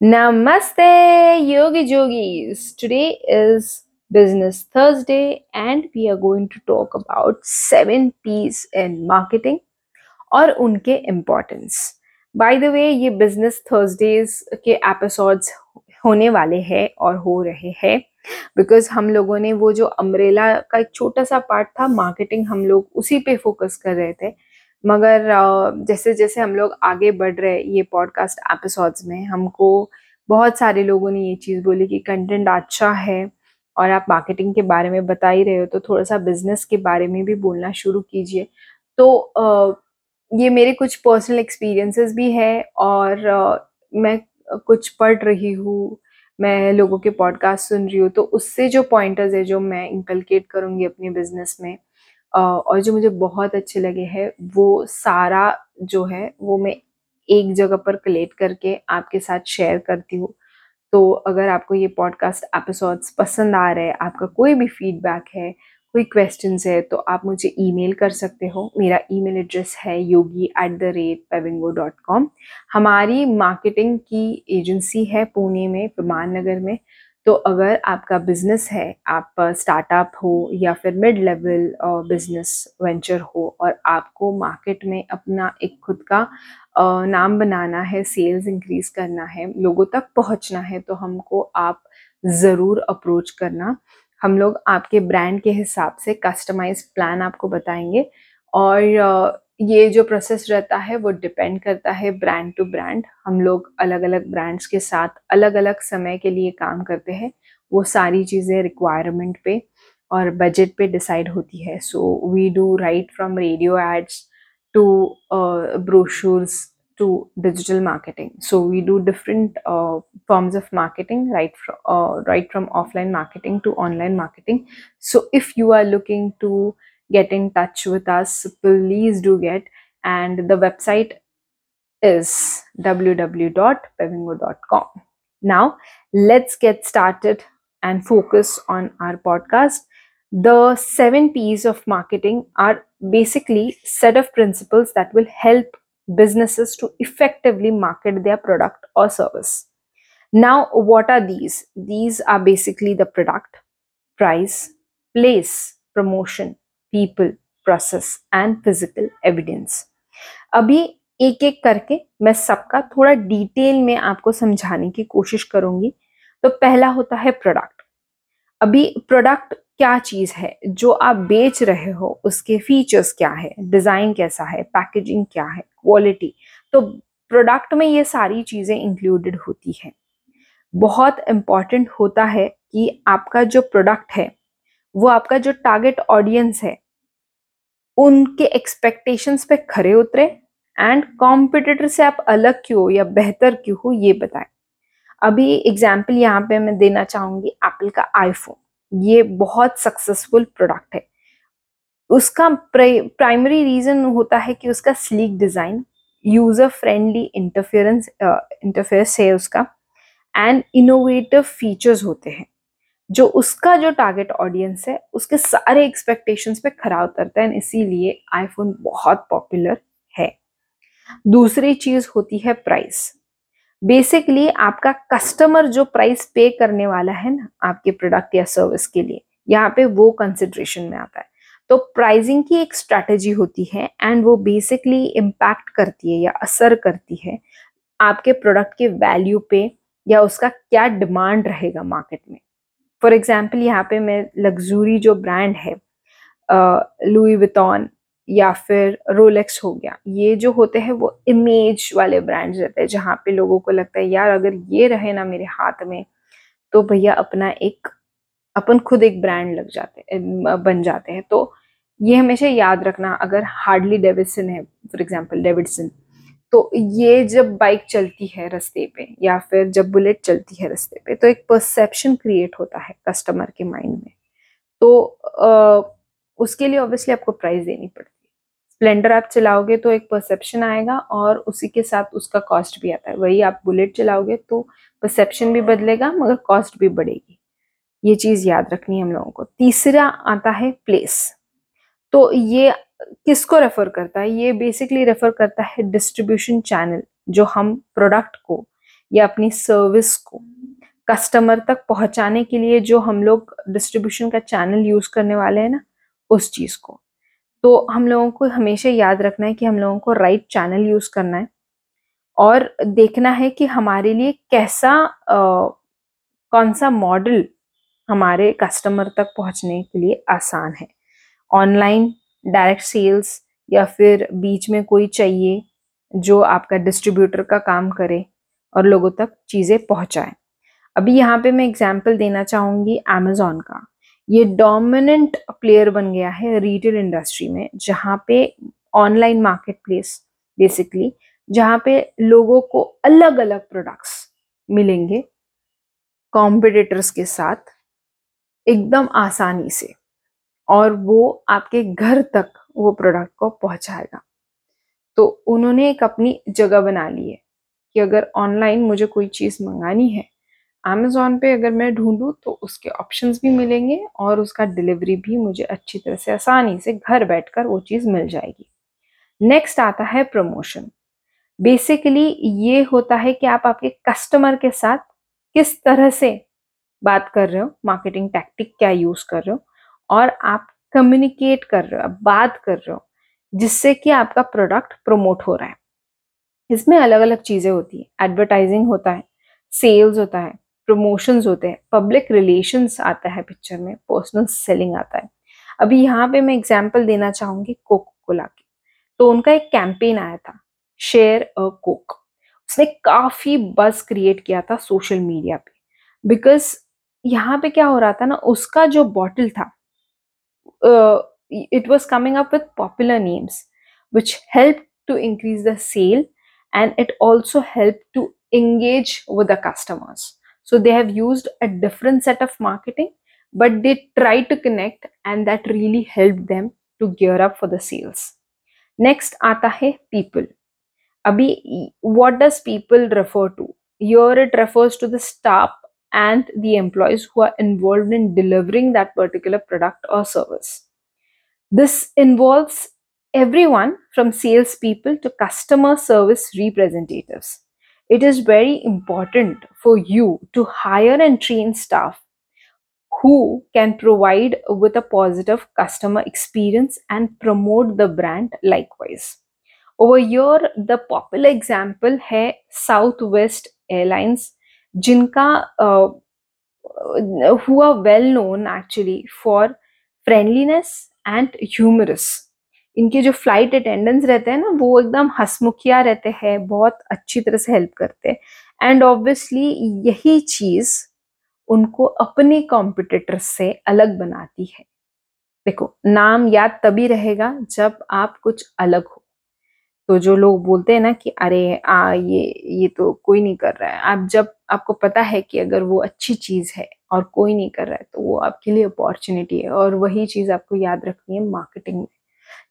Namaste, Yogi Jogis. Today is Business Thursday, and we are going to talk about seven P's in marketing और उनके importance by the way ये business Thursdays के episodes होने वाले हैं और हो रहे हैं बिकॉज़ हम लोगों ने वो जो अम्ब्रेला का एक छोटा सा पार्ट था मार्केटिंग हम लोग उसी पे फोकस कर रहे थे मगर जैसे जैसे हम लोग आगे बढ़ रहे ये पॉडकास्ट एपिसोड्स में, हमको बहुत सारे लोगों ने ये चीज़ बोली कि कंटेंट अच्छा है और आप मार्केटिंग के बारे में बता ही रहे हो तो थोड़ा सा बिज़नेस के बारे में भी बोलना शुरू कीजिए। तो ये मेरे कुछ पर्सनल एक्सपीरियंसेस भी है और मैं कुछ पढ़ रही हूँ, मैं लोगों के पॉडकास्ट सुन रही हूँ तो उससे जो पॉइंटर्स है जो मैं इंकलकेट करूँगी अपने बिज़नेस में और जो मुझे बहुत अच्छे लगे हैं, वो सारा जो है, वो मैं एक जगह पर कलेक्ट करके आपके साथ शेयर करती हूँ। तो अगर आपको ये पॉडकास्ट एपिसोड्स पसंद आ रहे हैं, आपका कोई भी फीडबैक है, कोई क्वेश्चन है तो आप मुझे ईमेल कर सकते हो। मेरा ईमेल एड्रेस है Yogi at the rate pavingo dot com हमारी मार्केटिंग की एजेंसी है पुणे में विमान नगर में। तो अगर आपका बिज़नेस है, आप स्टार्टअप हो या फिर मिड लेवल बिज़नेस वेंचर हो और आपको मार्केट में अपना एक खुद का नाम बनाना है सेल्स इंक्रीज करना है, लोगों तक पहुँचना है तो हमको आप ज़रूर अप्रोच करना। हम लोग आपके ब्रांड के हिसाब से कस्टमाइज प्लान आपको बताएँगे और ये जो प्रोसेस रहता है, वो डिपेंड करता है ब्रांड टू ब्रांड हम लोग अलग अलग ब्रांड्स के साथ अलग अलग समय के लिए काम करते हैं। वो सारी चीज़ें रिक्वायरमेंट पे और बजट पे डिसाइड होती है। So we do right from radio ads to brochures to digital marketing so we do different forms of marketing right right from offline marketing to online marketing so if you are looking to get in touch with us, please do get. And the website is www.pevingo.com. Now, let's get started and focus on our podcast. The seven P's of marketing are basically set of principles that will help businesses to effectively market their product or service. Now, what are these? These are basically the product, price, place, promotion, people process and physical evidence अभी एक एक करके मैं सबका थोड़ा detail में आपको समझाने की कोशिश करूँगी। तो पहला होता है प्रोडक्ट अभी प्रोडक्ट क्या चीज़ है? जो आप बेच रहे हो, उसके फीचर्स क्या है? डिज़ाइन कैसा है? पैकेजिंग क्या है? क्वालिटी तो प्रोडक्ट में ये सारी चीज़ें इंक्लूडेड होती है। बहुत इंपॉर्टेंट होता है कि आपका जो प्रोडक्ट है, वो आपका जो टारगेट ऑडियंस है उनके एक्सपेक्टेशंस पे खरे उतरे एंड कॉम्पिटिटर से आप अलग क्यों हो या बेहतर क्यों हो ये बताएँ। अभी एग्ज़ाम्पल यहाँ पे मैं देना चाहूँगी एप्पल का आईफोन ये बहुत सक्सेसफुल प्रोडक्ट है। उसका प्राइमरी रीजन होता है कि उसका sleek design user friendly interference interface है उसका एंड इनोवेटिव फीचर्स होते हैं। जो उसका जो टारगेट ऑडियंस है, उसके सारे एक्सपेक्टेशंस पे खरा उतरता है इसीलिए आईफोन बहुत पॉपुलर है। दूसरी चीज़ होती है प्राइस बेसिकली आपका कस्टमर जो प्राइस पे करने वाला है ना, आपके प्रोडक्ट या सर्विस के लिए, यहाँ पे वो कंसिड्रेशन में आता है। तो प्राइजिंग की एक स्ट्रैटेजी होती है एंड वो बेसिकली इम्पैक्ट करती है या असर करती है आपके प्रोडक्ट के वैल्यू पे या उसका क्या डिमांड रहेगा मार्केट में। फॉर एग्ज़ाम्पल यहाँ पे मैं लग्जूरी जो ब्रांड है लुई वितौन या फिर रोलेक्स हो गया, ये जो होते हैं वो इमेज वाले ब्रांड्स रहते हैं, जहाँ पे लोगों को लगता है, यार, अगर ये रहे ना मेरे हाथ में तो भैया अपना एक, अपन खुद एक ब्रांड लग जाते बन जाते हैं। तो ये हमेशा याद रखना, अगर हार्डली डेविडसन है फॉर एग्ज़ाम्पल डेविडसन तो ये जब बाइक चलती है रास्ते पे या फिर जब बुलेट चलती है रास्ते पे तो एक परसेप्शन क्रिएट होता है कस्टमर के माइंड में। तो आ, उसके लिए ऑब्वियसली आपको प्राइस देनी पड़ती है। स्प्लेंडर आप चलाओगे तो एक परसेप्शन आएगा और उसी के साथ उसका कॉस्ट भी आता है। वही आप बुलेट चलाओगे तो परसेप्शन भी बदलेगा मगर कॉस्ट भी बढ़ेगी। ये चीज़ याद रखनी है हम लोगों को। तीसरा आता है प्लेस तो ये किसको रेफर करता है? ये बेसिकली रेफर करता है डिस्ट्रीब्यूशन चैनल जो हम प्रोडक्ट को या अपनी सर्विस को कस्टमर तक पहुँचाने के लिए जो हम लोग डिस्ट्रीब्यूशन का चैनल यूज़ करने वाले हैं ना उस चीज़ को। तो हम लोगों को हमेशा याद रखना है कि हम लोगों को राइट चैनल यूज़ करना है और देखना है कि हमारे लिए कैसा आ, कौन सा मॉडल हमारे कस्टमर तक पहुँचने के लिए आसान है। ऑनलाइन डायरेक्ट सेल्स या फिर बीच में कोई चाहिए जो आपका डिस्ट्रीब्यूटर का काम करे और लोगों तक चीज़ें पहुँचाए। अभी यहाँ पे मैं एग्ज़ाम्पल देना चाहूँगी अमेजोन का। ये डोमिनेंट प्लेयर बन गया है रिटेल इंडस्ट्री में, जहाँ पे ऑनलाइन मार्केट प्लेस बेसिकली जहाँ पे लोगों को अलग अलग प्रोडक्ट्स मिलेंगे कॉम्पिटिटर्स के साथ, एकदम आसानी से। और वो आपके घर तक वो प्रोडक्ट को पहुंचाएगा। तो उन्होंने एक अपनी जगह बना ली है कि अगर ऑनलाइन मुझे कोई चीज़ मंगानी है अमेजोन पे अगर मैं ढूंढूं तो उसके ऑप्शंस भी मिलेंगे और उसका डिलीवरी भी मुझे अच्छी तरह से आसानी से घर बैठकर वो चीज़ मिल जाएगी। नेक्स्ट आता है प्रमोशन बेसिकली ये होता है कि आप आपके कस्टमर के साथ किस तरह से बात कर रहे हो मार्केटिंग टैक्टिक क्या यूज़ कर रहे हो और आप कम्युनिकेट कर रहे हो, आप बात कर रहे हो, जिससे कि आपका प्रोडक्ट प्रमोट हो रहा है। इसमें अलग अलग चीज़ें होती है। एडवर्टाइजिंग होता है सेल्स होता है प्रमोशंस होते हैं पब्लिक रिलेशंस आता है पिक्चर में पर्सनल सेलिंग आता है। अभी यहाँ पे मैं एग्जांपल देना चाहूँगी कोको कोला की। तो उनका एक कैंपेन आया था शेयर अ कोक उसने काफ़ी बस क्रिएट किया था सोशल मीडिया पे। बिकॉज़ यहाँ पे क्या हो रहा था ना, उसका जो बॉटल था Uh, it was coming up with popular names which helped to increase the sale and it also helped to engage with the customers. So they have used a different set of marketing but they tried to connect and that really helped them to gear up for the sales. Next aata hai people. Abhi what does people refer to? Here it refers to the staff and the employees who are involved in delivering that particular product or service this involves everyone from salespeople to customer service representatives. It is very important for you to hire and train staff who can provide with a positive customer experience and promote the brand likewise. Over here, the popular example है Southwest Airlines, जिनका are well known actually for friendliness and humorous इनके जो flight attendants रहते हैं ना, वो एकदम हसमुखिया रहते हैं, बहुत अच्छी तरह से हेल्प करते हैं। एंड ऑब्वियसली यही चीज़ उनको अपने कॉम्पिटिटर से अलग बनाती है। देखो, नाम याद तभी रहेगा जब आप कुछ अलग हो। तो जो लोग बोलते हैं ना कि अरे, आ, ये ये तो कोई नहीं कर रहा है। आप जब आपको पता है कि अगर वो अच्छी चीज़ है और कोई नहीं कर रहा है तो वो आपके लिए अपॉर्चुनिटी है और वही चीज़ आपको याद रखनी है मार्केटिंग में।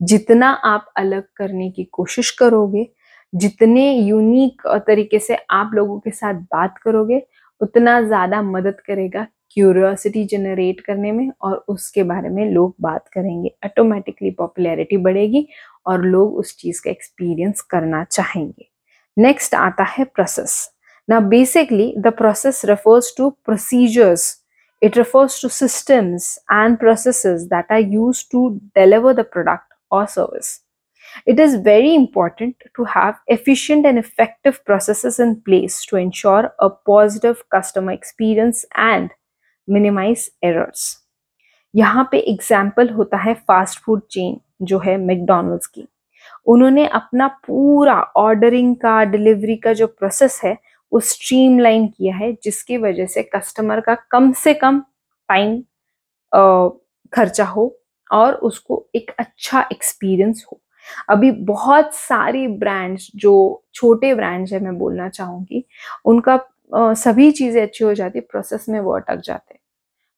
जितना आप अलग करने की कोशिश करोगे, जितने यूनिक तरीके से आप लोगों के साथ बात करोगे, उतना ज़्यादा मदद करेगा क्यूरियोसिटी जनरेट करने में और उसके बारे में लोग बात करेंगे। ऑटोमेटिकली पॉपुलैरिटी बढ़ेगी और लोग उस चीज़ का एक्सपीरियंस करना चाहेंगे। नेक्स्ट आता है process Now, basically, the process refers to procedures. It refers to systems and processes that are used to deliver the product or service. It is very important to have efficient and effective processes in place to ensure a positive customer experience and minimize errors. यहाँ पे example होता है fast food chain जो है McDonald's की उन्होंने अपना पूरा ऑर्डरिंग का डिलीवरी का जो प्रोसेस है वो स्ट्रीमलाइन किया है, जिसकी वजह से कस्टमर का कम से कम टाइम खर्चा हो और उसको एक अच्छा एक्सपीरियंस हो। अभी बहुत सारी ब्रांड्स जो छोटे ब्रांड्स है, मैं बोलना चाहूँगी, उनका सभी चीज़ें अच्छी हो जाती प्रोसेस में वो अटक जाते हैं।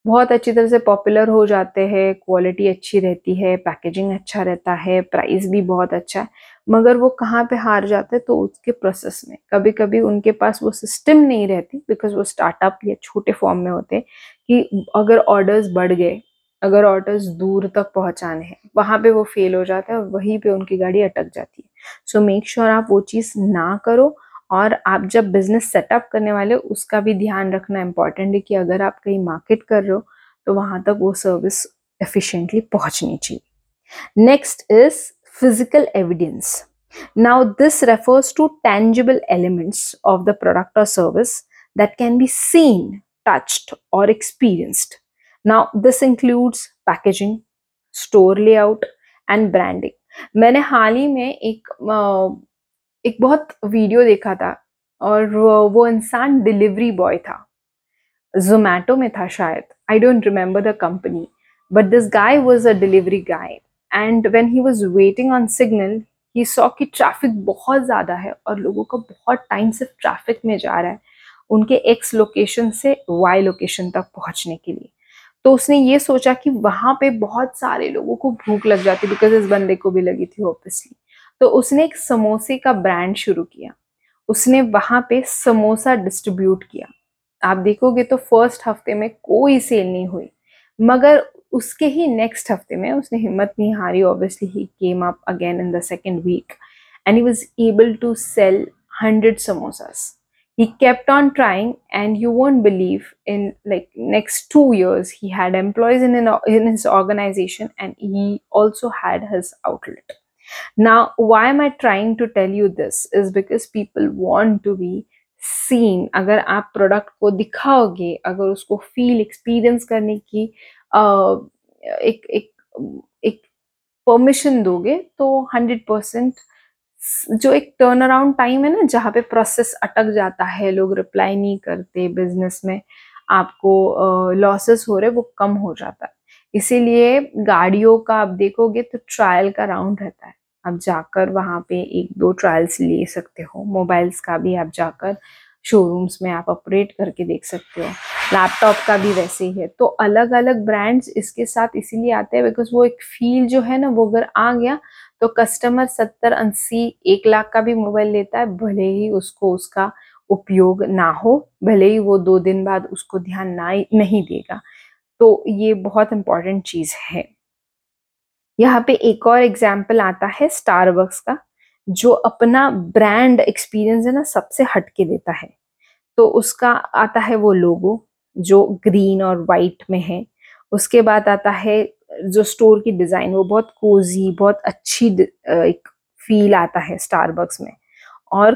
बहुत अच्छी तरह से पॉपुलर हो जाते हैं क्वालिटी अच्छी रहती है पैकेजिंग अच्छा रहता है प्राइस भी बहुत अच्छा है। मगर वो कहाँ पे हार जाते हैं तो उसके प्रोसेस में। कभी कभी उनके पास वो सिस्टम नहीं रहती बिकॉज़ वो स्टार्टअप या छोटे फॉर्म में होते कि अगर ऑर्डर्स बढ़ गए, अगर ऑर्डर्स दूर तक पहुँचाने हैं, वहाँ पे वो फेल हो जाता है और वहीं पे उनकी गाड़ी अटक जाती है। सो मेक श्योर आप वो चीज़ ना करो और आप जब बिज़नेस सेटअप करने वाले उसका भी ध्यान रखना इंपॉर्टेंट है कि अगर आप कहीं मार्केट कर रहे हो तो वहाँ तक वो सर्विस एफिशिएंटली पहुँचनी चाहिए। Next is physical evidence now this refers to tangible elements of the product or service that can be seen touched or experienced now this includes packaging store layout and branding मैंने हाल ही में एक एक बहुत video देखा था और वो इंसान डिलीवरी बॉय था जोमैटो में था शायद I don't remember the company but this guy was a delivery guy and when he was waiting on signal he saw कि ट्रैफ़िक बहुत ज़्यादा है और लोगों का बहुत टाइम सिर्फ़ ट्रैफ़िक में जा रहा है उनके एक्स लोकेशन से वाई लोकेशन तक पहुँचने के लिए। तो उसने ये सोचा कि वहाँ पे बहुत सारे लोगों को भूख लग जाती बिकॉज़ इस बंदे को भी लगी थी ऑब्वियसली तो उसने एक समोसे का ब्रांड शुरू किया। उसने वहाँ पे समोसा डिस्ट्रीब्यूट किया। आप देखोगे तो फ़र्स्ट हफ़्ते में कोई सेल नहीं हुई। मगर उसके ही नेक्स्ट हफ़्ते में उसने हिम्मत नहीं हारी obviously he came up again in the second week and he was able to sell hundred samosas he kept on trying and you won't believe in like next two years he had employees in, an, in his organization and he also had his outlet now, why am I trying to tell you this? Is because people want to be seen अगर आप product को दिखाओगे अगर उसको feel experience करने की एक एक एक परमिशन दोगे तो हंड्रेड परसेंट जो एक टर्न अराउंड टाइम है ना, जहाँ पे प्रोसेस अटक जाता है, लोग रिप्लाई नहीं करते बिज़नेस में, आपको लॉसेस हो रहे वो कम हो जाता है। इसीलिए गाड़ियों का आप देखोगे तो ट्रायल का राउंड रहता है। आप जाकर वहाँ पे एक दो ट्रायल्स ले सकते हो मोबाइल्स का भी आप जाकर शोरूम्स में आप ऑपरेट करके देख सकते हो। लैपटॉप का भी वैसे ही है। तो अलग अलग ब्रांड्स इसके साथ इसीलिए आते हैं बिकॉज़ वो एक फील जो है ना, वो अगर आ गया तो कस्टमर सत्तर अस्सी, एक लाख का भी मोबाइल लेता है, भले ही उसको उसका उपयोग ना हो, भले ही वो दो दिन बाद उसको ध्यान ना नहीं देगा। तो ये बहुत इंपॉर्टेंट चीज़ है। यहाँ पे एक और एग्ज़ाम्पल आता है स्टारबक्स का। जो अपना ब्रांड एक्सपीरियंस है ना, सबसे हटके देता है। तो उसका आता है वो लोगो जो ग्रीन और वाइट में है। उसके बाद आता है जो स्टोर की डिज़ाइन वो बहुत कोजी बहुत अच्छी एक फील आता है स्टारबक्स में। और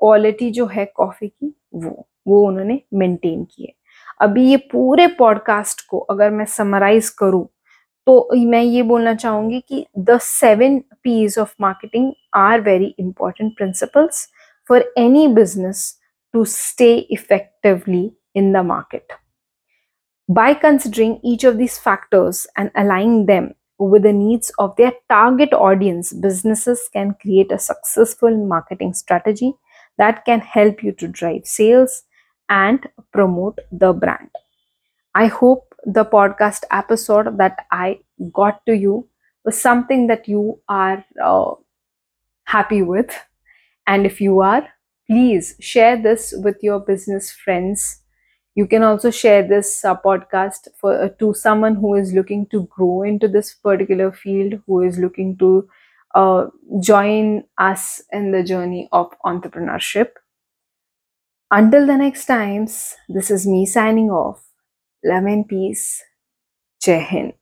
क्वालिटी जो है कॉफ़ी की, वो वो उन्होंने मेंटेन की है। अभी ये पूरे पॉडकास्ट को अगर मैं समराइज करूँ तो मैं ये बोलना चाहूंगी कि the seven Ps of marketing are very important principles for any business to stay effectively in the market. By considering each of these factors and aligning them with the needs of their target audience, businesses can create a successful marketing strategy that can help you to drive sales and promote the brand. I hope the podcast episode that I got to you was something that you are uh, happy with. And if you are, please share this with your business friends. You can also share this uh, podcast for uh, to someone who is looking to grow into this particular field, who is looking to uh, join us in the journey of entrepreneurship. Until the next times, this is me signing off. Love and peace. Jai Hind.